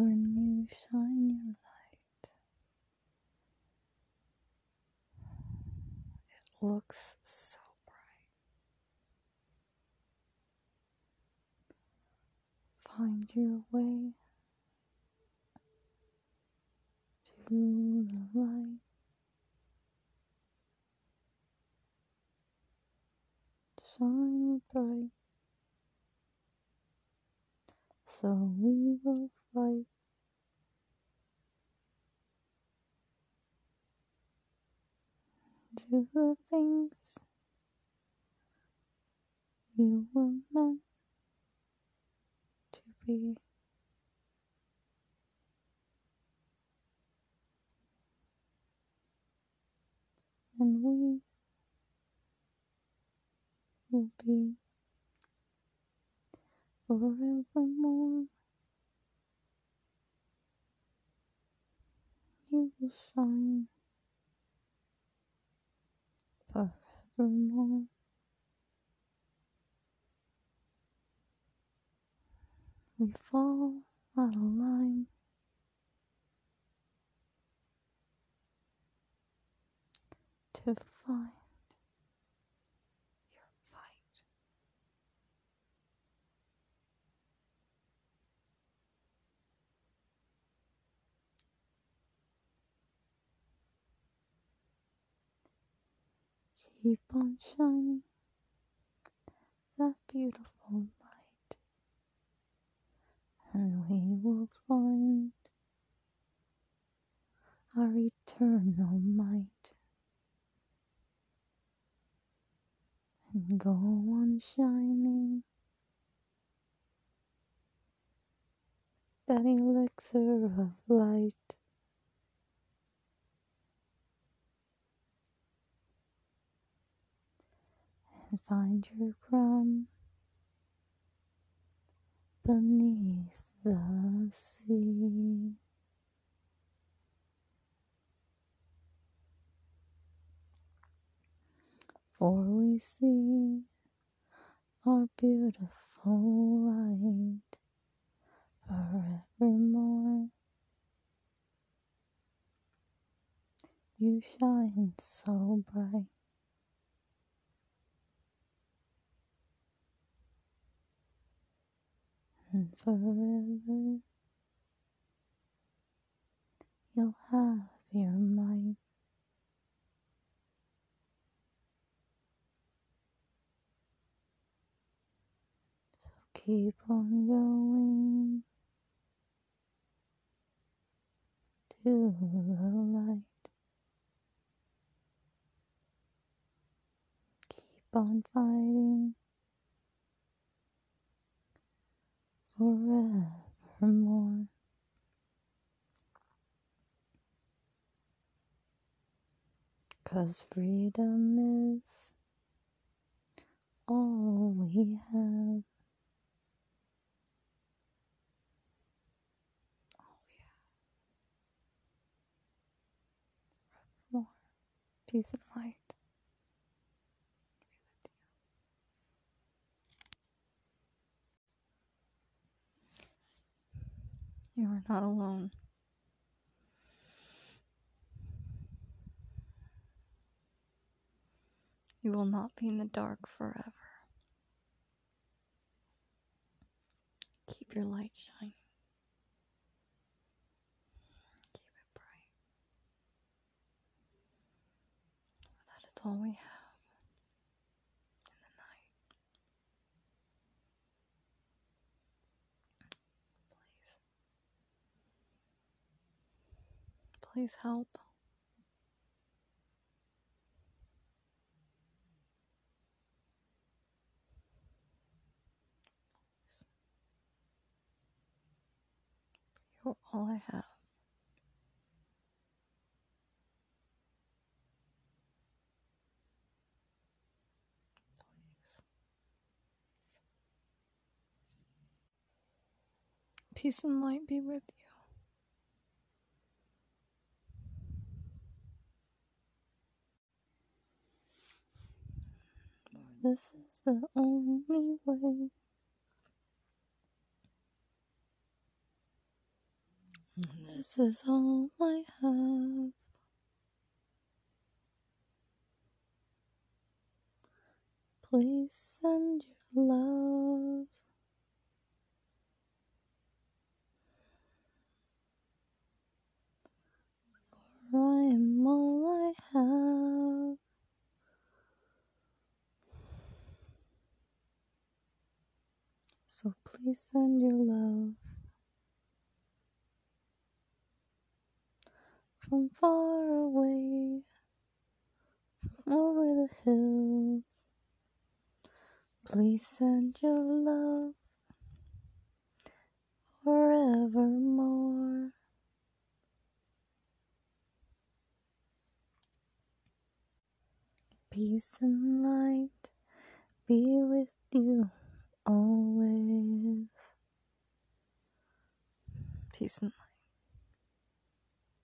when you shine your light. It looks so bright. Find your way to the light. Shine it bright. So we will fight. Do the things you were meant to be. And we will be forevermore. You will shine forevermore. We fall out of line. To find Keep on shining. That beautiful light, and we will find our eternal might. And go on shining. That elixir of light. And find your crumb beneath the sea. For we see our beautiful light forevermore. You shine so bright. And forever you'll have your might. So keep on going to the light. Keep on fighting forevermore. Cause freedom is all we have. All we have. Forevermore. Peace and light. Be with you. You are not alone. You will not be in the dark forever. Keep your light shining. Keep it bright. That is all we have Please. Help. You're all I have. Peace and light be with you. This is the only way This is all I have. Please send your love. For I am all I have. So please send your love. from far away, from over the hills. Please send your love forevermore. Peace and light be with you always. Peace and.